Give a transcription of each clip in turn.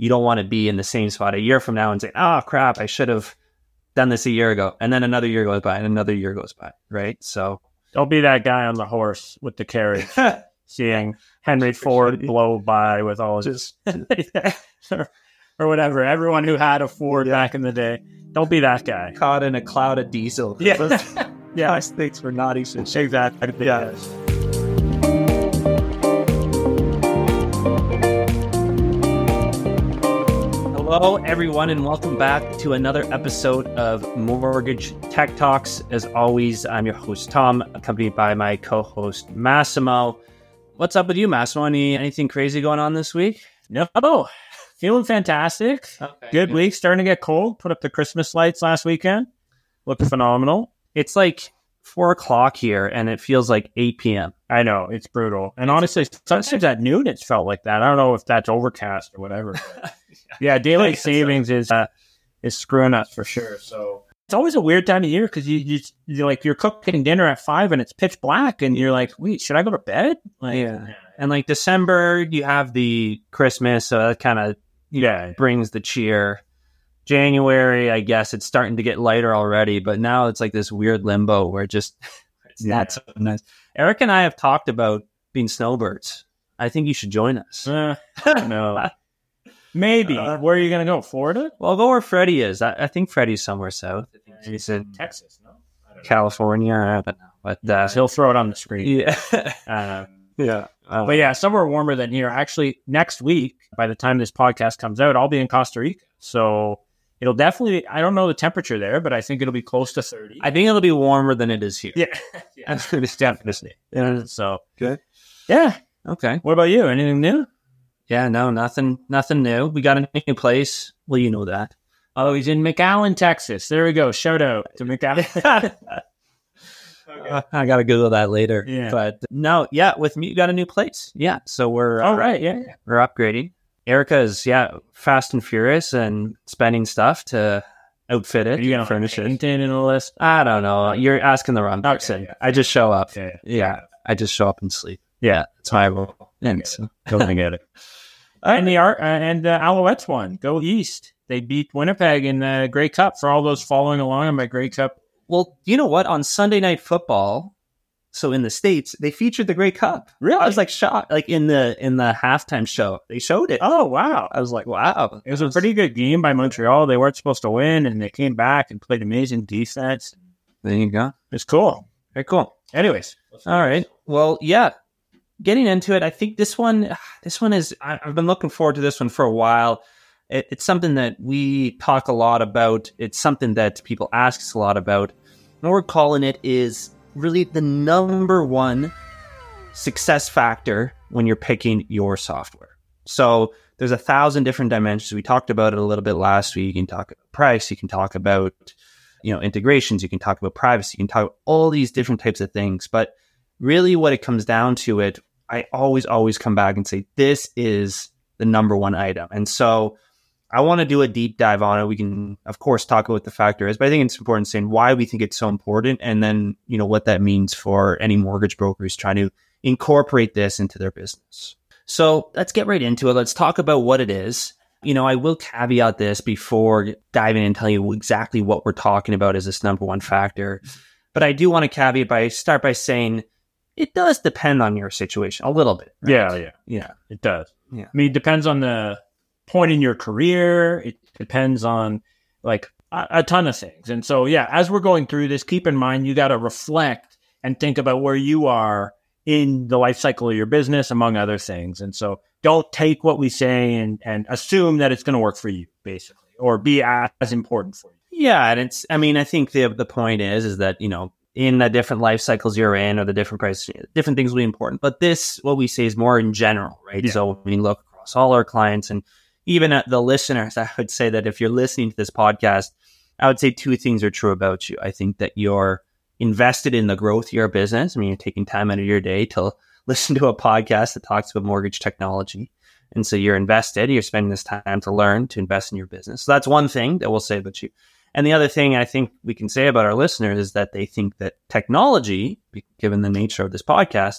you don't want to be in the same spot a year from now and say, oh crap, I should have done this a year ago. And then another year goes by and another year goes by. Right. So Don't be that guy on the horse with the carriage, seeing Henry Ford blow by with all his or, or whatever. Everyone who had a Ford back in the day. Don't be that guy. caught in a cloud of diesel. Yeah. yeah. Thanks for naughty shit. Exactly. Yeah. Hello, everyone, and welcome back to another episode of Mortgage Tech Talks. As always, I'm your host, Tom, accompanied by my co host, Massimo. What's up with you, Massimo? Any, anything crazy going on this week? No, oh, feeling fantastic. Good week. Starting to get cold. Put up the Christmas lights last weekend. Looked phenomenal. It's like four o'clock here, and it feels like 8 p.m. I know it's brutal. And honestly, sometimes at noon it's felt like that. I don't know if that's overcast or whatever. yeah, daylight savings is uh, is screwing us for sure. So it's always a weird time of year because you you you're like you're cooking dinner at five and it's pitch black and you're like, wait, should I go to bed? Like, Yeah. And like December, you have the Christmas, so that kind of yeah, brings the cheer. January, I guess it's starting to get lighter already, but now it's like this weird limbo where it just it's Yeah. not so nice. Eric and I have talked about being snowbirds. I think you should join us. Uh, no, maybe. Uh, Where are you gonna go? Florida? Well, go where Freddie is. I, I think Freddie's somewhere south. I think he's in Texas? No, I don't know. California. I don't know, but uh, He'll throw it on the screen. yeah, Um, yeah. Uh, But yeah, somewhere warmer than here. Actually, next week, by the time this podcast comes out, I'll be in Costa Rica. So it'll definitely, I don't know the temperature there, but I think it'll be close to 30. I think it'll be warmer than it is here. yeah. yeah. it's definitely. Yeah. So, Good. yeah. Okay. What about you? Anything new? Yeah, no, nothing, nothing new. We got a new place. Well, you know that. Oh, he's in McAllen, Texas. There we go. Shout out to McAllen. Uh, I gotta Google that later. Yeah. But no, yeah, with me, you got a new place. Yeah, so we're oh, uh, right. Yeah. yeah. we're upgrading. Erica is yeah fast and furious and spending stuff to outfit it, Are you to furnish it. In a list? I don't know. You're asking the wrong Okay, person. yeah. I just show up. Yeah. Yeah, I just show up and sleep. Yeah, that's my role. And so, Totally get it. and the art uh, and the Alouettes won. Go East. They beat Winnipeg in the Grey Cup. For all those following along on my Grey Cup well, you know what? On Sunday Night Football, so in the states, they featured the Grey Cup. Really? I was like shocked. Like in the in the halftime show, they showed it. Oh wow! I was like, wow. It was a pretty good game by Montreal. They weren't supposed to win, and they came back and played amazing defense. There you go. It's cool. Very cool. Anyways, All right. Well, yeah. Getting into it, I think this one, this one is. I, I've been looking forward to this one for a while. It, it's something that we talk a lot about. It's something that people ask us a lot about. And what we're calling it is really the number one success factor when you're picking your software. So there's a thousand different dimensions. We talked about it a little bit last week. You can talk about price. You can talk about you know integrations. You can talk about privacy. You can talk about all these different types of things. But really, what it comes down to, it I always always come back and say this is the number one item. And so I want to do a deep dive on it. We can, of course, talk about what the factor is, but I think it's important saying why we think it's so important, and then you know what that means for any mortgage broker who's trying to incorporate this into their business. So let's get right into it. Let's talk about what it is. You know, I will caveat this before diving in and telling you exactly what we're talking about as this number one factor. But I do want to caveat by start by saying it does depend on your situation a little bit. right? yeah, yeah, Yeah. it does. Yeah. I mean, it depends on the point in your career. It depends on like a, a ton of things. And so, yeah, as we're going through this, keep in mind you got to reflect and think about where you are in the life cycle of your business, among other things. And so, don't take what we say and and assume that it's going to work for you, basically, or be as, as important for you. Yeah, and it's. I mean, I think the the point is is that you know in the different life cycles you're in or the different prices, different things will be important. But this, what we say, is more in general, right? Yeah. So when we look across all our clients and even at the listeners, I would say that if you're listening to this podcast, I would say two things are true about you. I think that you're invested in the growth of your business. I mean, you're taking time out of your day to listen to a podcast that talks about mortgage technology. And so you're invested, you're spending this time to learn to invest in your business. So that's one thing that we'll say about you. And the other thing I think we can say about our listeners is that they think that technology, given the nature of this podcast,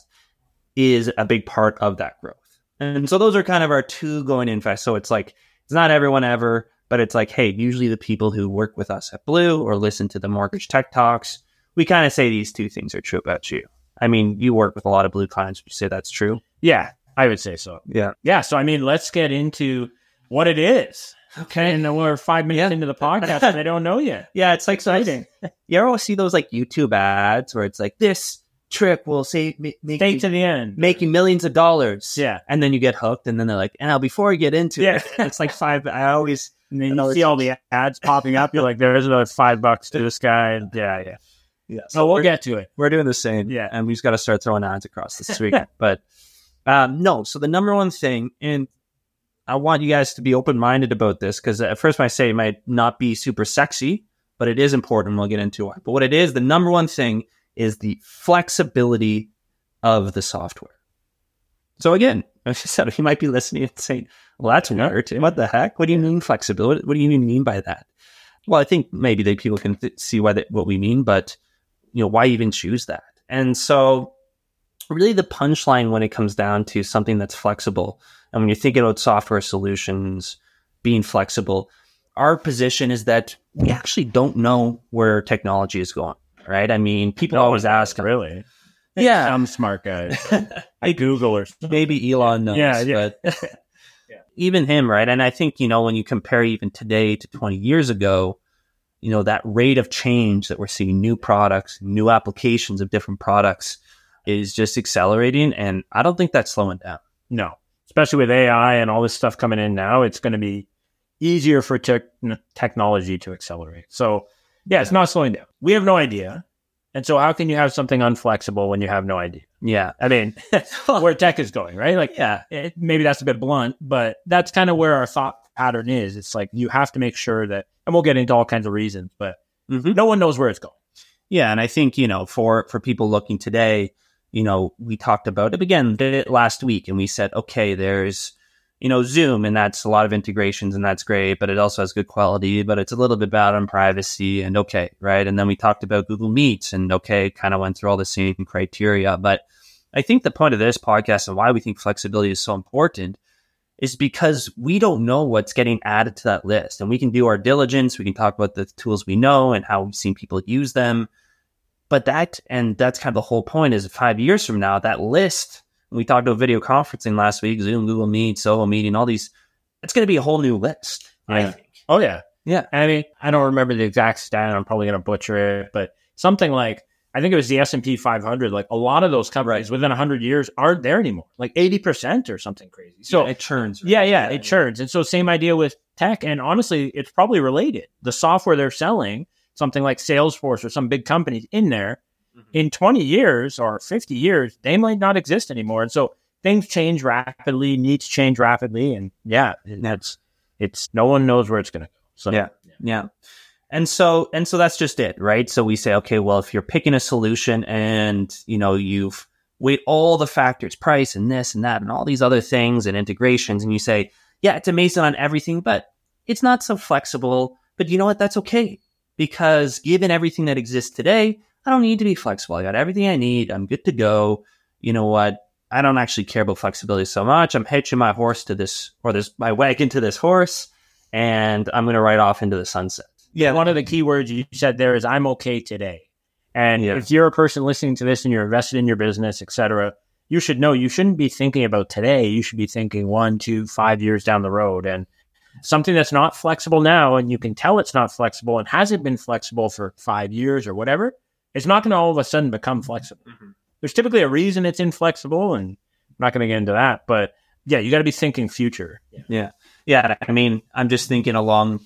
is a big part of that growth. And so those are kind of our two going in fast. So it's like It's not everyone ever, but it's like, hey, usually the people who work with us at Blue or listen to the Mortgage Tech Talks, we kind of say these two things are true about you. I mean, you work with a lot of Blue clients. Would you say that's true? Yeah, I would say so. Yeah. Yeah. So, I mean, let's get into what it is. Okay. And we're five minutes Yeah. into the podcast and they don't know yet. Yeah, it's like Exciting. You ever see those like YouTube ads where it's like this trick will save me make Stay you, to the end. make you millions of dollars. Yeah. and then you get hooked, and then they're like, and "Now, before you get into Yeah. it, it's like five. I always And then you see all the ads popping up. You're like, there's another five bucks to this guy. And yeah, yeah. yeah. So we'll get to it. we're doing the same. Yeah. and we just got to start throwing ads across the street. but um, no, so the number one thing, and I want you guys to be open minded about this because at first I say it might not be super sexy, but it is important. We'll get into it. But what it is, the number one thing is the flexibility of the software. So again, as I said, you might be listening and saying, "Well, that's weird. What the heck? What do you mean flexibility? What do you mean by that?" Well, I think maybe that people can th- see why that, what we mean, but you know, why even choose that? And so, really, the punchline when it comes down to something that's flexible, and when you're thinking about software solutions being flexible, our position is that we actually don't know where technology is going. Right? I mean, people always ask, Really? Yeah. Some smart guys. I Google or something. maybe Elon knows. Yeah, yeah. But Yeah. even him, right? And I think, you know, when you compare even today to 20 years ago, you know, that rate of change that we're seeing new products, new applications of different products is just accelerating. And I don't think that's slowing down. No. Especially with AI and all this stuff coming in now, it's going to be easier for tech technology to accelerate. So, yeah, it's not slowing down. We have no idea. And so, how can you have something unflexible when you have no idea? Yeah. I mean, where tech is going, right? Like, yeah. it, maybe that's a bit blunt, but that's kind of where our thought pattern is. It's like you have to make sure that, and we'll get into all kinds of reasons, but Mhm. no one knows where it's going. Yeah, and I think you know for for people looking today, you know, we talked about it again last week, and we said, okay, there's you know Zoom, and that's a lot of integrations, and that's great, but it also has good quality, but it's a little bit bad on privacy, and okay, right? And then we talked about Google Meets, and okay, kind of went through all the same criteria, but I think the point of this podcast and why we think flexibility is so important is because we don't know what's getting added to that list. And we can do our diligence. We can talk about the tools we know and how we've seen people use them. But that, and that's kind of the whole point is five years from now, that list, we talked about video conferencing last week, Zoom, Google Meet, Zoho Meeting, all these, it's going to be a whole new list, I think. Oh, yeah. Yeah. I mean, I don't remember the exact stat. I'm probably going to butcher it, but something like, I think it was the S&P 500. Like a lot of those companies within 100 years aren't there anymore, like 80% or something crazy. So, it churns. Yeah, yeah, it churns. And so same idea with tech. And honestly, it's probably related. The software they're selling, something like Salesforce or some big companies in there, Mhm. in 20 years or 50 years, they might not exist anymore. And so things change rapidly, needs change rapidly. And yeah, that's it's no one knows where it's gonna go. So Yeah. Yeah. And so and so that's just it, right? So we say, okay, well, if you're picking a solution and you know you've weighed all the factors, price and this and that and all these other things and integrations, and you say, yeah, it's amazing on everything, but it's not so flexible. But you know what? That's okay. Because given everything that exists today, I don't need to be flexible. I got everything I need. I'm good to go. You know what? I don't actually care about flexibility so much. I'm hitching my horse to this or this my wagon to this horse and I'm going to ride off into the sunset. yeah, one of the key words you said there is I'm okay today. And Yeah. if you're a person listening to this and you're invested in your business, et cetera, you should know you shouldn't be thinking about today. You should be thinking one, two, five years down the road. And something that's not flexible now, and you can tell it's not flexible and hasn't been flexible for five years or whatever, it's not going to all of a sudden become flexible. Mhm. There's typically a reason it's inflexible, and I'm not going to get into that. But yeah, you got to be thinking future. Yeah. Yeah. I mean, I'm just thinking along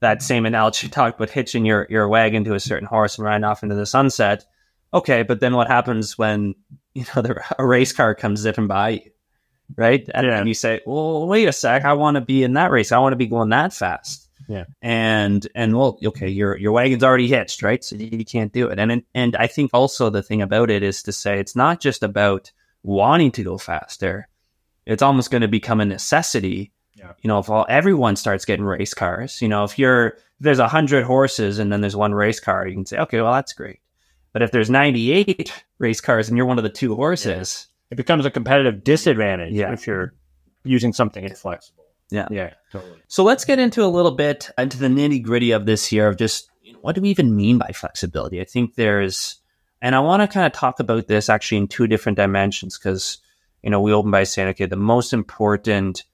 that same analogy you talked about hitching your, your wagon to a certain horse and riding off into the sunset. Okay. But then what happens when, you know, the, a race car comes zipping by you? Right. And, Yeah. you say, well, wait a sec. I want to be in that race. I want to be going that fast. Yeah. And, and well, okay, your, your wagon's already hitched, right? So you, can't do it. And, and I think also the thing about it is to say it's not just about wanting to go faster. It's almost going to become a necessity Yeah. you know, if all everyone starts getting race cars, you know, if you're if there's a hundred horses and then there's one race car, you can say, okay, well that's great. But if there's 98 race cars and you're one of the two horses, It becomes a competitive disadvantage Yeah. if you're using something inflexible. Yeah. Yeah. Totally. So let's get into a little bit into the nitty gritty of this here of just you know, what do we even mean by flexibility? I think there's, and I want to kind of talk about this actually in two different dimensions because, you know, we open by saying, okay, the most important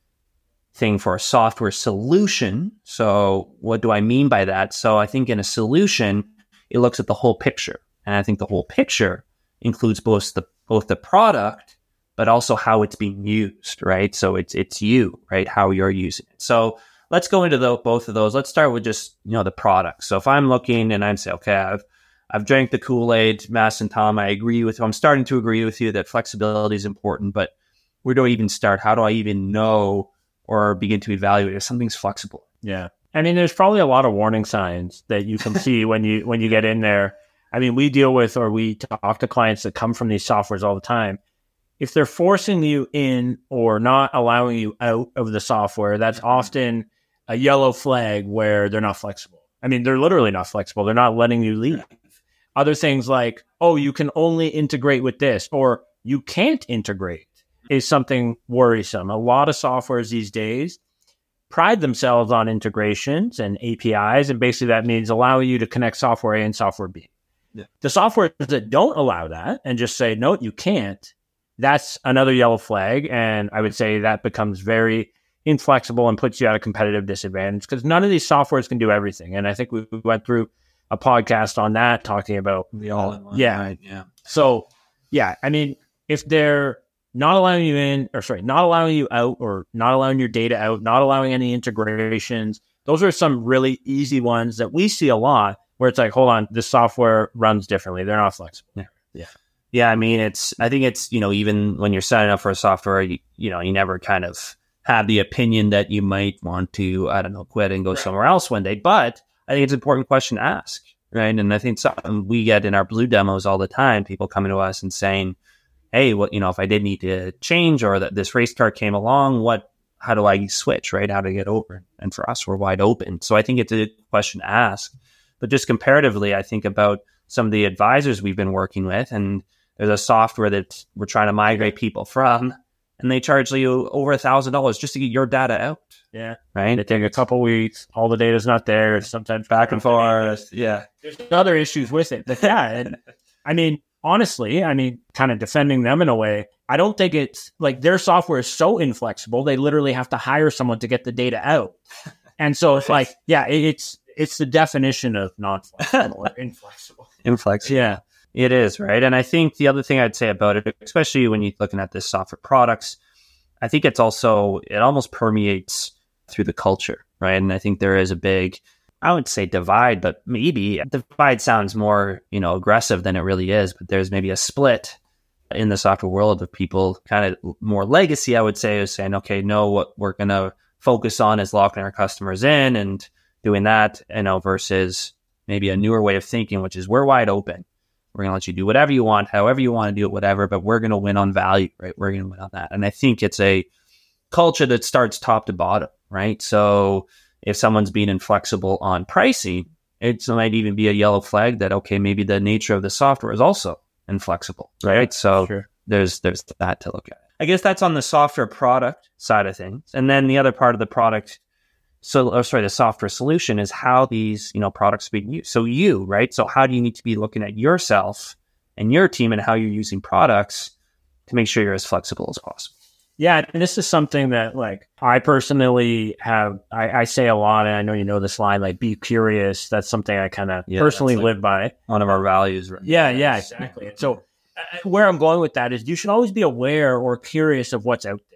thing for a software solution. So what do I mean by that? So I think in a solution, it looks at the whole picture. And I think the whole picture includes both the, both the product but also how it's being used, right? So it's it's you, right? How you're using it. So let's go into the, both of those. Let's start with just you know the product. So if I'm looking and I'm say, okay, I've I've drank the Kool Aid, Mass and Tom. I agree with. I'm starting to agree with you that flexibility is important, but where do I even start? How do I even know or begin to evaluate if something's flexible? Yeah, I mean, there's probably a lot of warning signs that you can see when you when you get in there. I mean, we deal with or we talk to clients that come from these softwares all the time if they're forcing you in or not allowing you out of the software, that's mm-hmm. often a yellow flag where they're not flexible. I mean, they're literally not flexible. They're not letting you leave. Other things like, oh, you can only integrate with this or you can't integrate is something worrisome. A lot of softwares these days pride themselves on integrations and APIs. And basically, that means allowing you to connect software A and software B. Yeah. The software that don't allow that and just say, no, you can't, that's another yellow flag. And I would say that becomes very inflexible and puts you at a competitive disadvantage because none of these softwares can do everything. And I think we went through a podcast on that talking about the all in one. Yeah. Right, yeah. So, yeah, I mean, if they're not allowing you in, or sorry, not allowing you out, or not allowing your data out, not allowing any integrations, those are some really easy ones that we see a lot where it's like, hold on, this software runs differently. They're not flexible. Yeah. Yeah. Yeah, I mean, it's. I think it's you know even when you're signing up for a software, you, you know you never kind of have the opinion that you might want to I don't know quit and go right. somewhere else one day. But I think it's an important question to ask, right? And I think something we get in our blue demos all the time. People coming to us and saying, "Hey, what you know if I did need to change or that this race car came along, what how do I switch, right? How to get over?" And for us, we're wide open. So I think it's a question to ask. But just comparatively, I think about some of the advisors we've been working with and there's a software that we're trying to migrate people from, and they charge you over a thousand dollars just to get your data out. Yeah, right. It take a couple weeks. All the data's not there. Sometimes back and forth. Yeah, there's other issues with it. But yeah, and, I mean, honestly, I mean, kind of defending them in a way. I don't think it's like their software is so inflexible. They literally have to hire someone to get the data out. And so it's like, yeah, it's it's the definition of non-flexible or inflexible. Inflexible. Yeah. It is, right? And I think the other thing I'd say about it, especially when you're looking at this software products, I think it's also, it almost permeates through the culture, right? And I think there is a big, I would say divide, but maybe divide sounds more, you know, aggressive than it really is. But there's maybe a split in the software world of people kind of more legacy, I would say, is saying, okay, no, what we're going to focus on is locking our customers in and doing that, you know, versus maybe a newer way of thinking, which is we're wide open. We're going to let you do whatever you want, however you want to do it, whatever, but we're going to win on value, right? We're going to win on that. And I think it's a culture that starts top to bottom, right? So if someone's being inflexible on pricing, it might even be a yellow flag that, okay, maybe the nature of the software is also inflexible, right? So sure. there's, there's that to look at. I guess that's on the software product side of things. And then the other part of the product so or sorry the software solution is how these you know products are being used. So you right? So how do you need to be looking at yourself and your team and how you're using products to make sure you're as flexible as possible? Yeah and this is something that like i personally have i, I say a lot and i know you know this line like be curious. That's something i kind of yeah, personally like live by. one of our values right? Yeah yeah. exactly. So uh, where i'm going with that is you should always be aware or curious of what's out there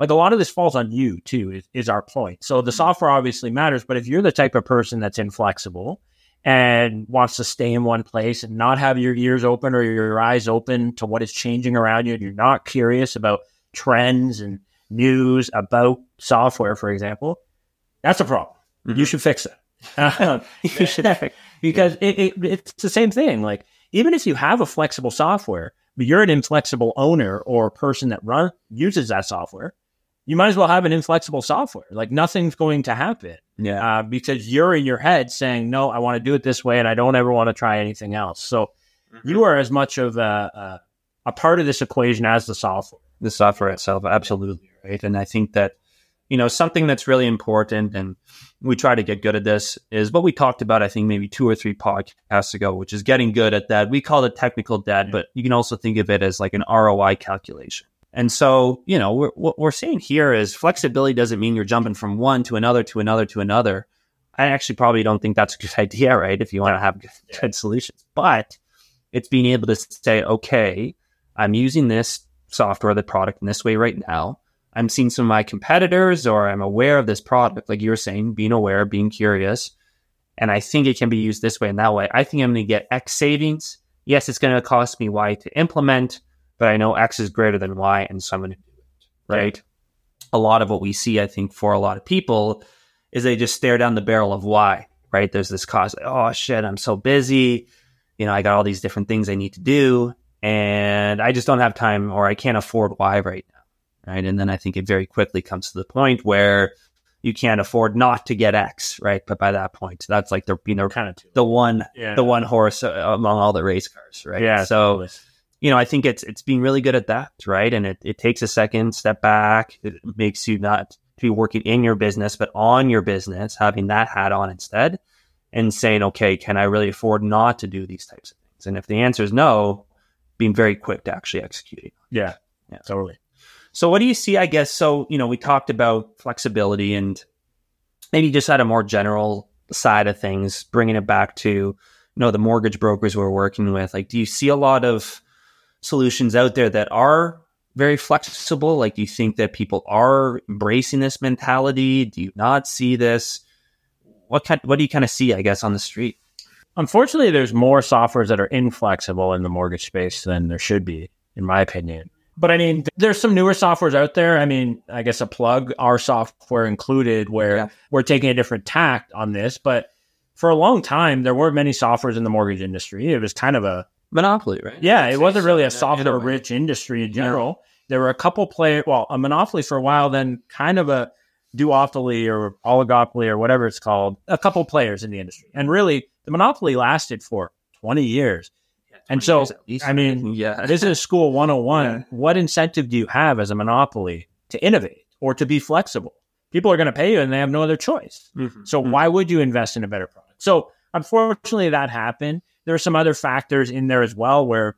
like a lot of this falls on you too is, is our point. So the mm-hmm. software obviously matters but if you're the type of person that's inflexible and wants to stay in one place and not have your ears open or your eyes open to what is changing around you and you're not curious about trends and news about software for example that's a problem. Mm-hmm. you should fix it. You should because it, it, it's the same thing. Like even if you have a flexible software but you're an inflexible owner or person that run uses that software you might as well have an inflexible software. Like nothing's going to happen. Yeah. Uh, because you're in your head saying, no, I want to do it this way and I don't ever want to try anything else. So mm-hmm. you are as much of a, a, a, part of this equation as the software. The software itself, absolutely. Right. And I think that, you know, something that's really important and we try to get good at this is what we talked about, I think maybe two or three podcasts ago, which is getting good at that. We call it technical debt, yeah. but you can also think of it as like an ROI calculation. And so, you know, we're, what we're saying here is flexibility doesn't mean you're jumping from one to another to another to another. I actually probably don't think that's a good idea, right? If you want to have good, yeah. good solutions, but it's being able to say, okay, I'm using this software, the product in this way right now. I'm seeing some of my competitors or I'm aware of this product, like you were saying, being aware, being curious. And I think it can be used this way and that way. I think I'm going to get X savings. Yes, it's going to cost me Y to implement, but I know X is greater than Y, and so I'm going to do it. Right. Yeah. A lot of what we see, I think, for a lot of people is they just stare down the barrel of Y, right? There's this cost. Oh shit, I'm so busy. You know, I got all these different things I need to do, and I just don't have time, or I can't afford Y right now, right? And then I think it very quickly comes to the point where you can't afford not to get X, right? But by that point, that's like the you know kind of the one yeah. the one horse among all the race cars, right? Yeah. So. Totally you know, I think it's it's being really good at that, right? And it, it takes a second step back. It makes you not to be working in your business, but on your business, having that hat on instead, and saying, okay, can I really afford not to do these types of things? And if the answer is no, being very quick to actually executing. Yeah, yeah, totally. So, what do you see? I guess so. You know, we talked about flexibility and maybe just at a more general side of things, bringing it back to you know the mortgage brokers we're working with. Like, do you see a lot of solutions out there that are very flexible? Like, do you think that people are embracing this mentality? Do you not see this? What kind? What do you kind of see? I guess on the street. Unfortunately, there's more softwares that are inflexible in the mortgage space than there should be, in my opinion. But I mean, there's some newer softwares out there. I mean, I guess a plug, our software included, where yeah. we're taking a different tact on this. But for a long time, there weren't many softwares in the mortgage industry. It was kind of a monopoly, right? Yeah, it wasn't really a software rich industry in general. Yeah. There were a couple players, well, a monopoly for a while, then kind of a duopoly or oligopoly or whatever it's called, a couple players in the industry. And really, the monopoly lasted for 20 years. Yeah, 20 and so, years I mean, yeah. business school 101, yeah. what incentive do you have as a monopoly to innovate or to be flexible? People are going to pay you and they have no other choice. Mm-hmm. So, mm-hmm. why would you invest in a better product? So, unfortunately, that happened there are some other factors in there as well where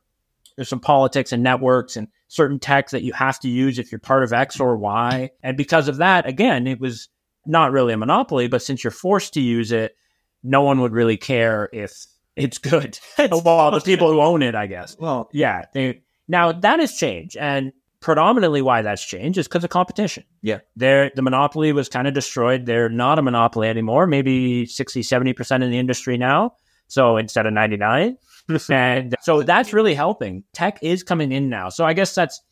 there's some politics and networks and certain tech that you have to use if you're part of X or Y. And because of that, again, it was not really a monopoly, but since you're forced to use it, no one would really care if it's good. well, the people who own it, I guess. Well, yeah. They, now that has changed. And predominantly why that's changed is because of competition. Yeah. They're, the monopoly was kind of destroyed. They're not a monopoly anymore, maybe 60, 70% in the industry now. So instead of 99. and so that's really helping. Tech is coming in now. So I guess that's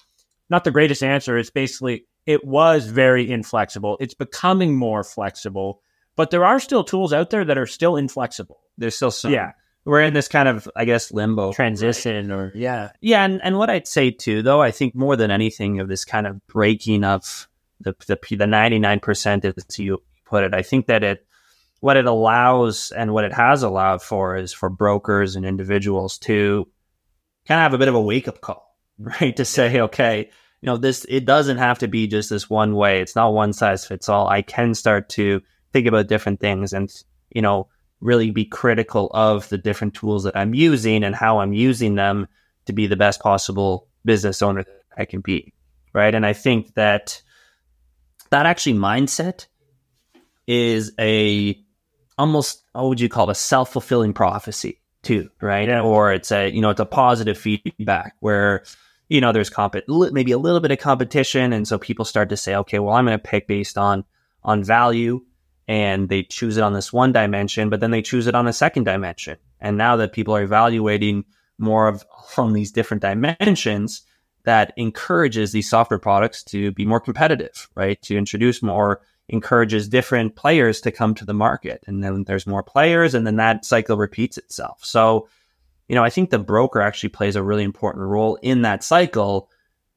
not the greatest answer. It's basically, it was very inflexible. It's becoming more flexible, but there are still tools out there that are still inflexible. There's still some. Yeah. We're in this kind of, I guess, limbo transition right? or, yeah. Yeah. And, and what I'd say too, though, I think more than anything of this kind of breaking of the, the, the 99% as you put it, I think that it, what it allows and what it has allowed for is for brokers and individuals to kind of have a bit of a wake up call, right? To say, okay, you know, this, it doesn't have to be just this one way. It's not one size fits all. I can start to think about different things and, you know, really be critical of the different tools that I'm using and how I'm using them to be the best possible business owner that I can be. Right. And I think that that actually mindset is a almost what would you call it? A self-fulfilling prophecy too right? Or it's a you know it's a positive feedback where you know there's comp maybe a little bit of competition and so people start to say okay well i'm going to pick based on on value and they choose it on this one dimension but then they choose it on a second dimension. And now that people are evaluating more of from these different dimensions that encourages these software products to be more competitive right? To introduce more encourages different players to come to the market. And then there's more players, and then that cycle repeats itself. So, you know, I think the broker actually plays a really important role in that cycle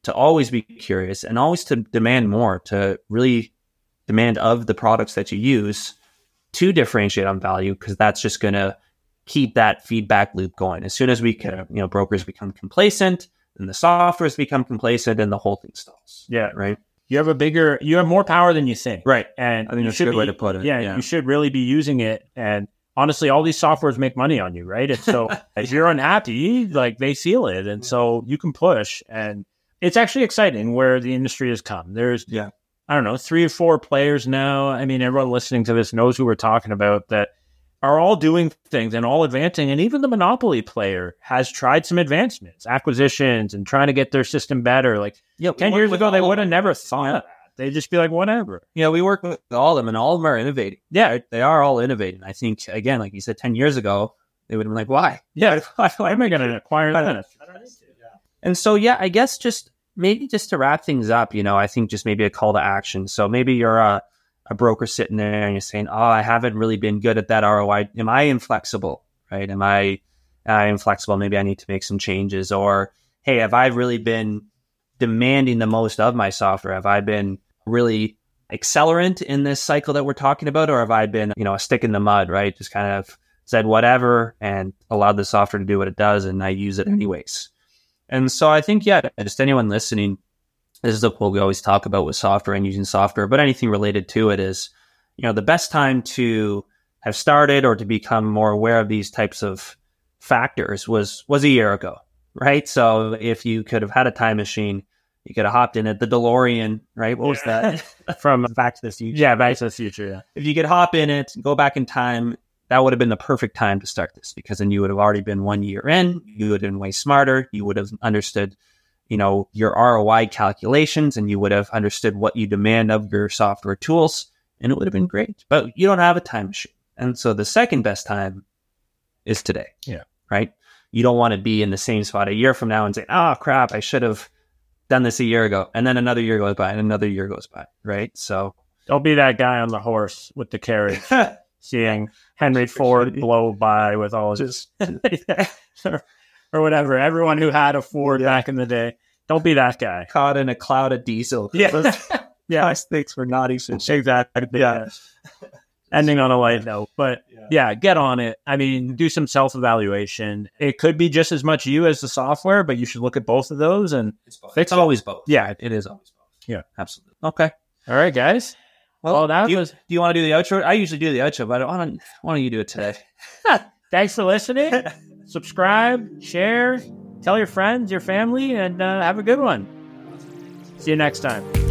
to always be curious and always to demand more, to really demand of the products that you use to differentiate on value, because that's just going to keep that feedback loop going. As soon as we can, you know, brokers become complacent, then the softwares become complacent and the whole thing stalls. Yeah. Right. You have a bigger, you have more power than you think. Right. And I think you that's a should good way to put it. Yeah, Yeah. you should really be using it. And honestly, all these softwares make money on you, right? And so if you're unhappy, like they seal it. And so you can push. And it's actually exciting where the industry has come. There's, Yeah. I don't know, three or four players now. I mean, everyone listening to this knows who we're talking about that are all doing things and all advancing. And even the monopoly player has tried some advancements, acquisitions, and trying to get their system better. Like Yeah. 10 years ago, they would have never thought of that. They'd just be like, whatever. Yeah, we work with all of them, and all of them are innovating. Yeah. They are all innovating. I think again, like you said, ten years ago, they would have been like, "Why? Yeah. Why, Why am I going to acquire that? And so, yeah, I guess just maybe just to wrap things up, you know, I think just maybe a call to action. So maybe you're a, a broker sitting there and you're saying, "Oh, I haven't really been good at that ROI. Am I inflexible? Right? Am I I inflexible? Maybe I need to make some changes." Or, "Hey, have I really been demanding the most of my software? Have I been really accelerant in this cycle that we're talking about, or have I been, you know, a stick in the mud? Right? Just kind of said whatever and allowed the software to do what it does, and I use it anyways." And so I think, yeah, just anyone listening, this is what we always talk about with software and using software, but anything related to it is, you know, the best time to have started or to become more aware of these types of factors was was a year ago, right? So if you could have had a time machine, you could have hopped in at the DeLorean, right? What was that? From Back to the Future. yeah, Back to the Future. Yeah. If you could hop in it, go back in time, that would have been the perfect time to start this because then you would have already been one year in. You would have been way smarter. You would have understood, you know, your ROI calculations and you would have understood what you demand of your software tools and it would have been great. But you don't have a time machine. And so the second best time is today. Yeah. Right. You don't want to be in the same spot a year from now and say, oh crap, I should have done this a year ago. And then another year goes by and another year goes by. Right. So Don't be that guy on the horse with the carriage, seeing Henry Ford blow by with all his or, whatever. Everyone who had a Ford back in the day. Don't be that guy. caught in a cloud of diesel. Yeah. yeah. Nice things for not even. Exactly. Yeah. Ending on a light note, but Yeah. yeah, get on it. I mean, do some self evaluation. It could be just as much you as the software, but you should look at both of those. And It's, both. It's always both. yeah, It is always both. Yeah. absolutely. Okay. all right, guys. Well, that do you, was- do you want to do the outro? I usually do the outro, but why don't, why don't you do it today? Thanks for listening. Subscribe, share, tell your friends, your family, and uh, have a good one. See you next time.